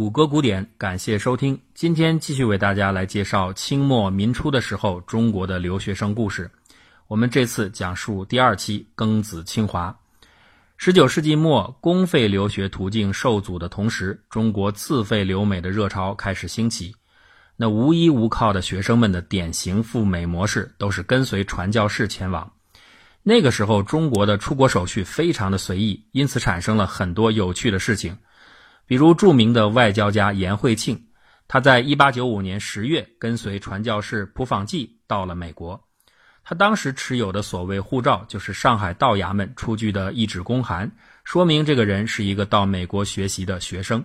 谷歌古典，感谢收听。今天继续为大家来介绍清末民初的时候中国的留学生故事。我们这次讲述第二期庚子清华。十九世纪末，公费留学途径受阻的同时，中国自费留美的热潮开始兴起。那无依无靠的学生们的典型赴美模式，都是跟随传教士前往。那个时候，中国的出国手续非常的随意，因此产生了很多有趣的事情。比如著名的外交家颜惠庆，他在1895年10月跟随传教士蒲坊济到了美国。他当时持有的所谓护照，就是上海道衙门出具的一纸公函，说明这个人是一个到美国学习的学生。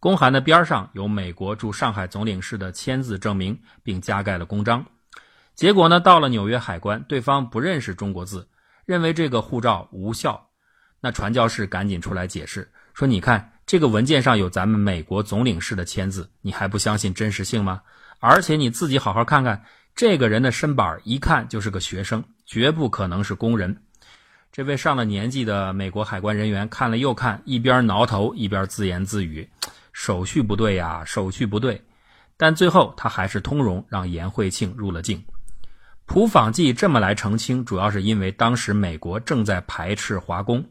公函的边上有美国驻上海总领事的签字证明，并加盖了公章。结果呢，到了纽约海关，对方不认识中国字，认为这个护照无效。那传教士赶紧出来解释，说：“你看。”这个文件上有咱们美国总领事的签字，你还不相信真实性吗？而且你自己好好看看，这个人的身板一看就是个学生，绝不可能是工人。这位上了年纪的美国海关人员看了又看，一边挠头一边自言自语：“手续不对呀，手续不对。”但最后他还是通融，让颜惠庆入了境。普访记这么来澄清，主要是因为当时美国正在排斥华工。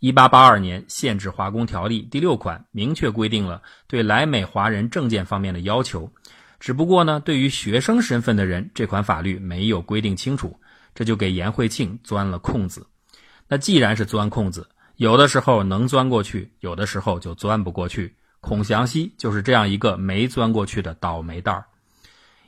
一八八二年限制华工条例第六款明确规定了对来美华人证件方面的要求，只不过呢，对于学生身份的人，这款法律没有规定清楚，这就给颜惠庆钻了空子。那既然是钻空子，有的时候能钻过去，有的时候就钻不过去。孔祥熙就是这样一个没钻过去的倒霉蛋儿。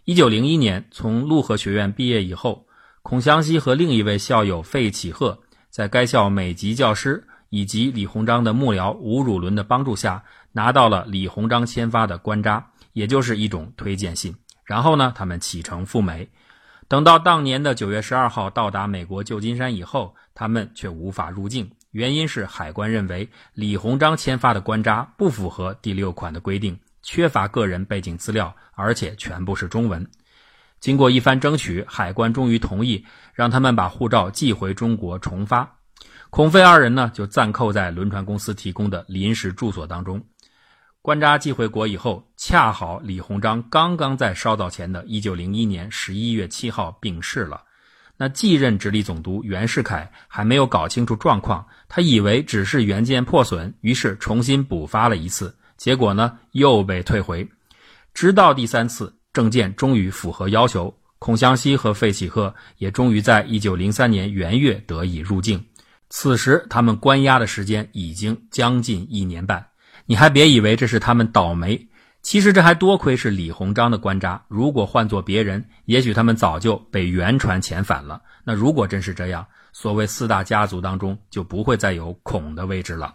一九零一年从陆河学院毕业以后，孔祥熙和另一位校友费启鹤在该校美籍教师。以及李鸿章的幕僚吴汝伦的帮助下，拿到了李鸿章签发的官札，也就是一种推荐信。然后呢，他们启程赴美。等到当年的九月十二号到达美国旧金山以后，他们却无法入境，原因是海关认为李鸿章签发的官札不符合第六款的规定，缺乏个人背景资料，而且全部是中文。经过一番争取，海关终于同意让他们把护照寄回中国重发。孔费二人呢，就暂扣在轮船公司提供的临时住所当中。关扎寄回国以后，恰好李鸿章刚刚在稍早前的1901年11月7号病逝了。那继任直隶总督袁世凯还没有搞清楚状况，他以为只是原件破损，于是重新补发了一次，结果呢又被退回。直到第三次证件终于符合要求，孔祥熙和费启鹤也终于在1903年元月得以入境。此时，他们关押的时间已经将近一年半。你还别以为这是他们倒霉，其实这还多亏是李鸿章的关扎。如果换做别人，也许他们早就被原船遣返了。那如果真是这样，所谓四大家族当中就不会再有孔的位置了。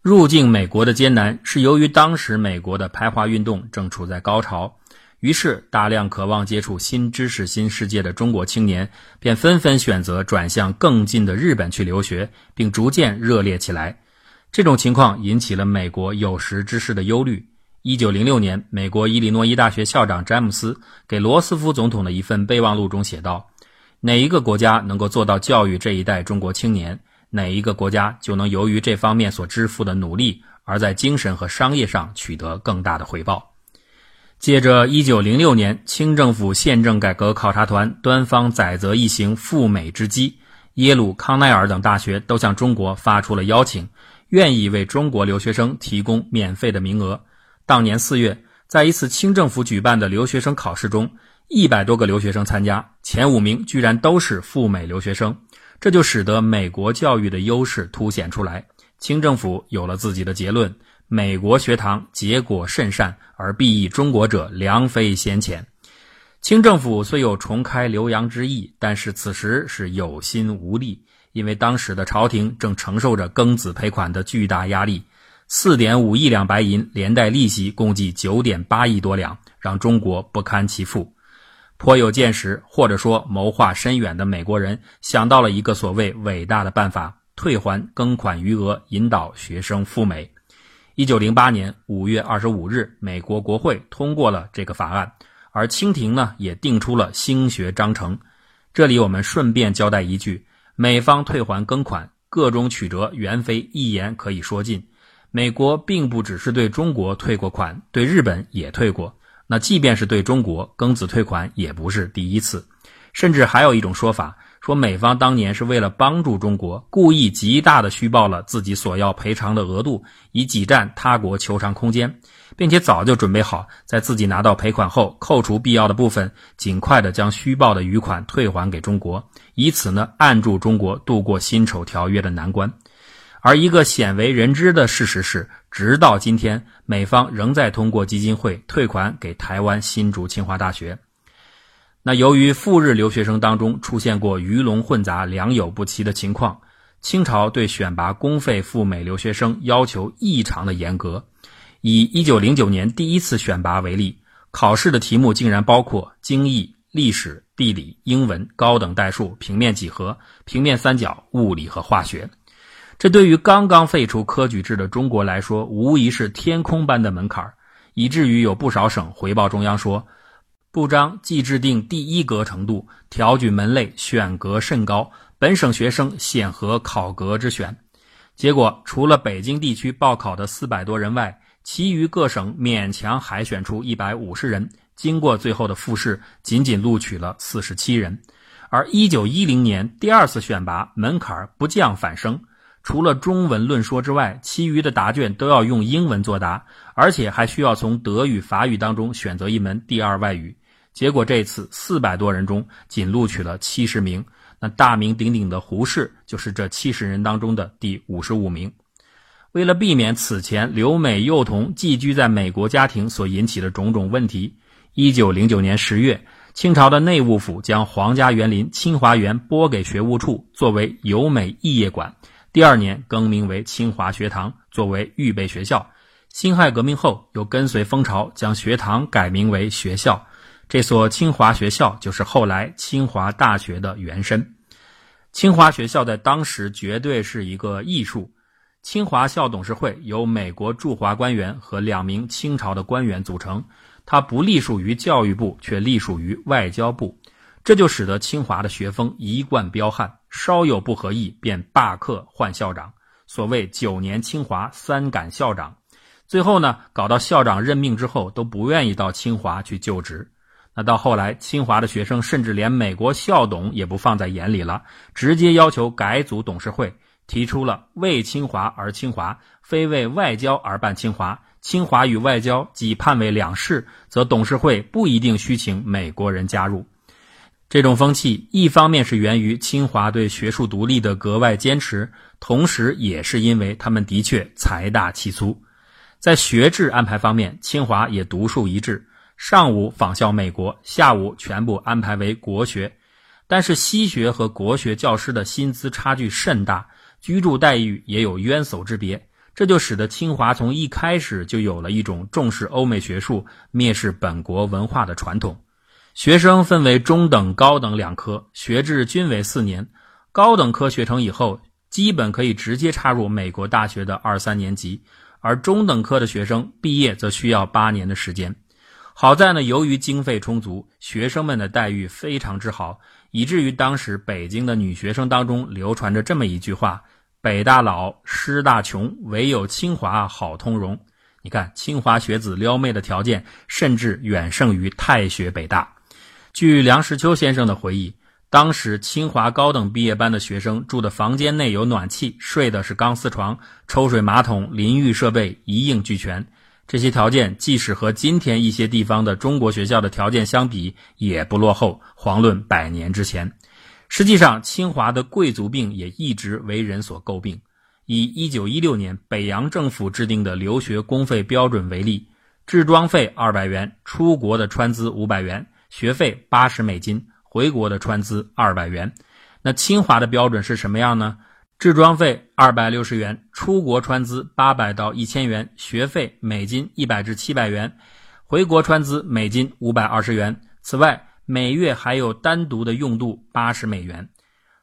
入境美国的艰难，是由于当时美国的排华运动正处在高潮。于是，大量渴望接触新知识、新世界的中国青年便纷纷选择转向更近的日本去留学，并逐渐热烈起来。这种情况引起了美国有识之士的忧虑。一九零六年，美国伊利诺伊大学校长詹姆斯给罗斯福总统的一份备忘录中写道：“哪一个国家能够做到教育这一代中国青年，哪一个国家就能由于这方面所支付的努力，而在精神和商业上取得更大的回报。”接着，一九零六年，清政府宪政改革考察团端方载泽一行赴美之机，耶鲁、康奈尔等大学都向中国发出了邀请，愿意为中国留学生提供免费的名额。当年四月，在一次清政府举办的留学生考试中，一百多个留学生参加，前五名居然都是赴美留学生，这就使得美国教育的优势凸显出来。清政府有了自己的结论。美国学堂结果甚善，而必益中国者良非先前。清政府虽有重开留洋之意，但是此时是有心无力，因为当时的朝廷正承受着庚子赔款的巨大压力，四点五亿两白银连带利息共计九点八亿多两，让中国不堪其负。颇有见识或者说谋划深远的美国人想到了一个所谓伟大的办法：退还庚款余额，引导学生赴美。一九零八年五月二十五日，美国国会通过了这个法案，而清廷呢也定出了兴学章程。这里我们顺便交代一句：美方退还庚款，各种曲折原非一言可以说尽。美国并不只是对中国退过款，对日本也退过。那即便是对中国，庚子退款也不是第一次。甚至还有一种说法，说美方当年是为了帮助中国，故意极大的虚报了自己所要赔偿的额度，以挤占他国求偿空间，并且早就准备好，在自己拿到赔款后，扣除必要的部分，尽快的将虚报的余款退还给中国，以此呢按住中国度过辛丑条约的难关。而一个鲜为人知的事实是，直到今天，美方仍在通过基金会退款给台湾新竹清华大学。那由于赴日留学生当中出现过鱼龙混杂、良莠不齐的情况，清朝对选拔公费赴美留学生要求异常的严格。以1909年第一次选拔为例，考试的题目竟然包括经义、历史、地理、英文、高等代数、平面几何、平面三角、物理和化学。这对于刚刚废除科举制的中国来说，无疑是天空般的门槛以至于有不少省回报中央说，部章既制定第一格程度，调举门类，选格甚高，本省学生显合考格之选。结果，除了北京地区报考的四百多人外，其余各省勉强海选出一百五十人，经过最后的复试，仅仅录取了四十七人。而一九一零年第二次选拔门槛不降反升。除了中文论说之外，其余的答卷都要用英文作答，而且还需要从德语、法语当中选择一门第二外语。结果这次四百多人中仅录取了七十名，那大名鼎鼎的胡适就是这七十人当中的第五十五名。为了避免此前留美幼童寄居在美国家庭所引起的种种问题，一九零九年十月，清朝的内务府将皇家园林清华园拨给学务处作为留美肄业馆。第二年更名为清华学堂，作为预备学校。辛亥革命后，又跟随风潮，将学堂改名为学校。这所清华学校就是后来清华大学的原身。清华学校在当时绝对是一个艺术。清华校董事会由美国驻华官员和两名清朝的官员组成，它不隶属于教育部，却隶属于外交部。这就使得清华的学风一贯彪悍，稍有不合意便罢课换校长。所谓九年清华三赶校长，最后呢，搞到校长任命之后都不愿意到清华去就职。那到后来，清华的学生甚至连美国校董也不放在眼里了，直接要求改组董事会，提出了为清华而清华，非为外交而办清华。清华与外交既判为两事，则董事会不一定需请美国人加入。这种风气，一方面是源于清华对学术独立的格外坚持，同时也是因为他们的确财大气粗。在学制安排方面，清华也独树一帜，上午仿效美国，下午全部安排为国学。但是西学和国学教师的薪资差距甚大，居住待遇也有渊薮之别，这就使得清华从一开始就有了一种重视欧美学术、蔑视本国文化的传统。学生分为中等、高等两科，学制均为四年。高等科学成以后，基本可以直接插入美国大学的二三年级，而中等科的学生毕业则需要八年的时间。好在呢，由于经费充足，学生们的待遇非常之好，以至于当时北京的女学生当中流传着这么一句话：“北大老，师大穷，唯有清华好通融。”你看，清华学子撩妹的条件，甚至远胜于太学北大。据梁实秋先生的回忆，当时清华高等毕业班的学生住的房间内有暖气，睡的是钢丝床，抽水马桶、淋浴设备一应俱全。这些条件即使和今天一些地方的中国学校的条件相比，也不落后，遑论百年之前。实际上，清华的贵族病也一直为人所诟病。以1916年北洋政府制定的留学公费标准为例，制装费二百元，出国的川资五百元。学费八十美金，回国的川资二百元。那清华的标准是什么样呢？制装费二百六十元，出国川资八百到一千元，学费美金一百至七百元，回国川资美金五百二十元。此外，每月还有单独的用度八十美元。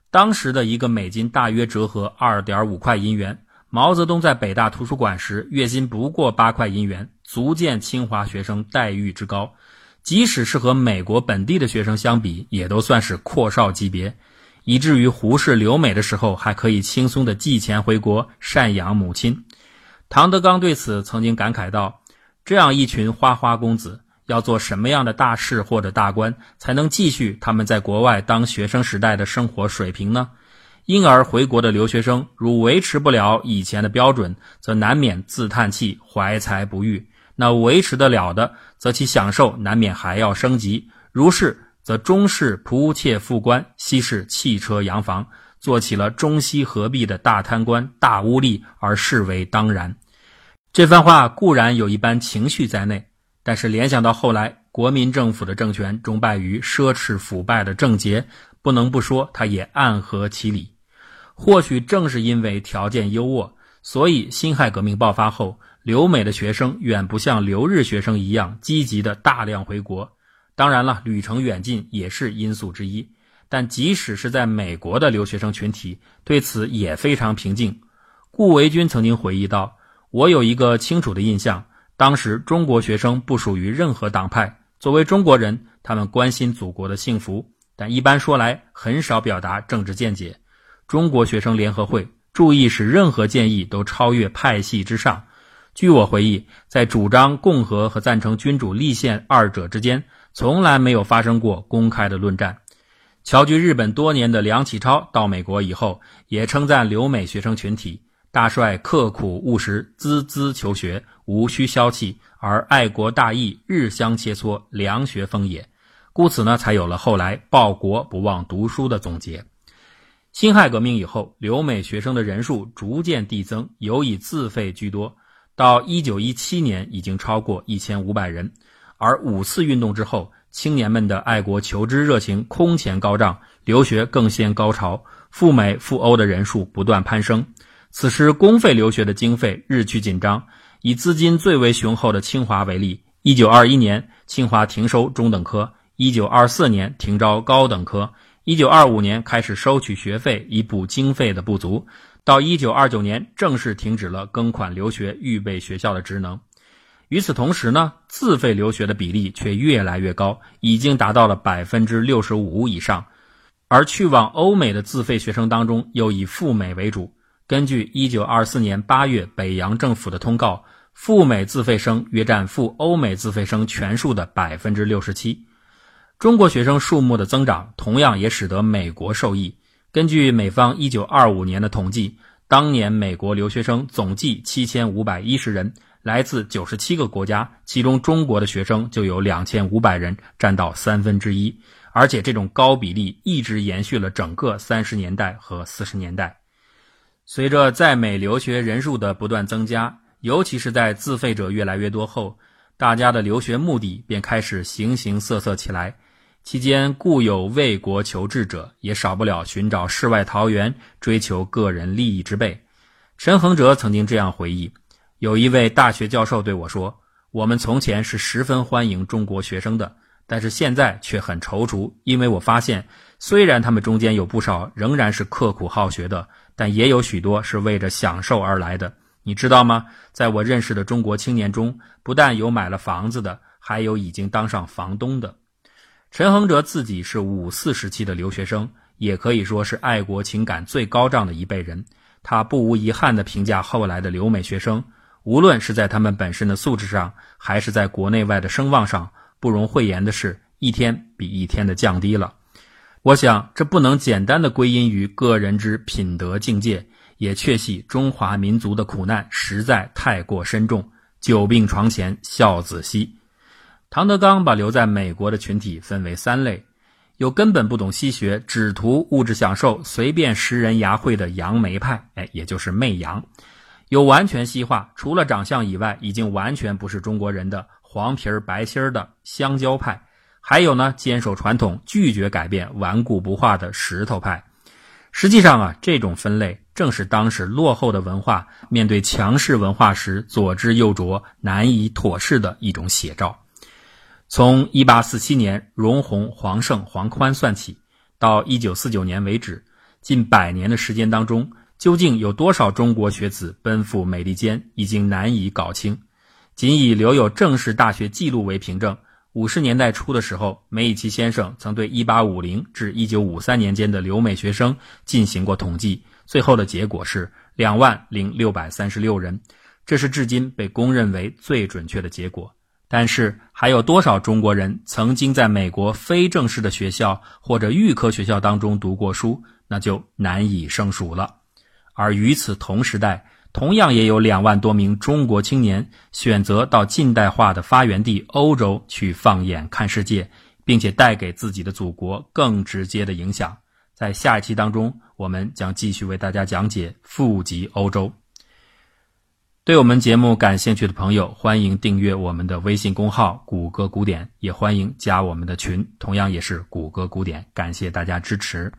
当时的一个美金大约折合二点五块银元。毛泽东在北大图书馆时，月薪不过八块银元，足见清华学生待遇之高。即使是和美国本地的学生相比，也都算是阔少级别，以至于胡适留美的时候还可以轻松的寄钱回国赡养母亲。唐德刚对此曾经感慨道：“这样一群花花公子，要做什么样的大事或者大官，才能继续他们在国外当学生时代的生活水平呢？因而回国的留学生，如维持不了以前的标准，则难免自叹气，怀才不遇；那维持得了的，则其享受难免还要升级。如是，则中式仆妾副官，西式汽车洋房。”做起了中西合璧的大贪官、大污吏，而视为当然。这番话固然有一般情绪在内，但是联想到后来国民政府的政权终败于奢侈腐败的症结，不能不说他也暗合其理。或许正是因为条件优渥，所以辛亥革命爆发后，留美的学生远不像留日学生一样积极的大量回国。当然了，旅程远近也是因素之一。但即使是在美国的留学生群体对此也非常平静。顾维钧曾经回忆道：“我有一个清楚的印象，当时中国学生不属于任何党派。作为中国人，他们关心祖国的幸福，但一般说来很少表达政治见解。中国学生联合会注意使任何建议都超越派系之上。据我回忆，在主张共和和赞成君主立宪二者之间，从来没有发生过公开的论战。”侨居日本多年的梁启超到美国以后，也称赞留美学生群体大帅刻苦务实，孜孜求学，无需消气，而爱国大义，日相切磋，良学风也。故此呢，才有了后来报国不忘读书的总结。辛亥革命以后，留美学生的人数逐渐递增，尤以自费居多。到一九一七年，已经超过一千五百人。而五四运动之后，青年们的爱国求知热情空前高涨，留学更掀高潮，赴美赴欧的人数不断攀升。此时公费留学的经费日趋紧张。以资金最为雄厚的清华为例，一九二一年清华停收中等科，一九二四年停招高等科，一九二五年开始收取学费以补经费的不足，到一九二九年正式停止了庚款留学预备学校的职能。与此同时呢，自费留学的比例却越来越高，已经达到了百分之六十五以上。而去往欧美的自费学生当中，又以赴美为主。根据一九二四年八月北洋政府的通告，赴美自费生约占赴欧美自费生全数的百分之六十七。中国学生数目的增长，同样也使得美国受益。根据美方一九二五年的统计，当年美国留学生总计七千五百一十人。来自九十七个国家，其中中国的学生就有两千五百人，占到三分之一。而且这种高比例一直延续了整个三十年代和四十年代。随着在美留学人数的不断增加，尤其是在自费者越来越多后，大家的留学目的便开始形形色色起来。期间固有为国求治者，也少不了寻找世外桃源、追求个人利益之辈。陈恒哲曾经这样回忆。有一位大学教授对我说：“我们从前是十分欢迎中国学生的，但是现在却很踌躇，因为我发现，虽然他们中间有不少仍然是刻苦好学的，但也有许多是为着享受而来的。你知道吗？在我认识的中国青年中，不但有买了房子的，还有已经当上房东的。”陈恒哲自己是五四时期的留学生，也可以说是爱国情感最高涨的一辈人。他不无遗憾地评价后来的留美学生。无论是在他们本身的素质上，还是在国内外的声望上，不容讳言的是，一天比一天的降低了。我想，这不能简单的归因于个人之品德境界，也确系中华民族的苦难实在太过深重。久病床前孝子兮。唐德刚把留在美国的群体分为三类：有根本不懂西学，只图物质享受，随便食人牙慧的杨梅派，哎，也就是媚洋。有完全西化，除了长相以外，已经完全不是中国人的黄皮儿白心儿的香蕉派；还有呢，坚守传统、拒绝改变、顽固不化的石头派。实际上啊，这种分类正是当时落后的文化面对强势文化时左支右绌、难以妥适的一种写照。从1847年荣宏、黄胜、黄宽算起，到1949年为止，近百年的时间当中。究竟有多少中国学子奔赴美利坚，已经难以搞清。仅以留有正式大学记录为凭证，五十年代初的时候，梅贻琦先生曾对1850至1953年间的留美学生进行过统计，最后的结果是两万零六百三十六人，这是至今被公认为最准确的结果。但是，还有多少中国人曾经在美国非正式的学校或者预科学校当中读过书，那就难以胜数了。而与此同时代，同样也有两万多名中国青年选择到近代化的发源地欧洲去放眼看世界，并且带给自己的祖国更直接的影响。在下一期当中，我们将继续为大家讲解富集欧洲。对我们节目感兴趣的朋友，欢迎订阅我们的微信公号“谷歌古典”，也欢迎加我们的群，同样也是“谷歌古典”。感谢大家支持。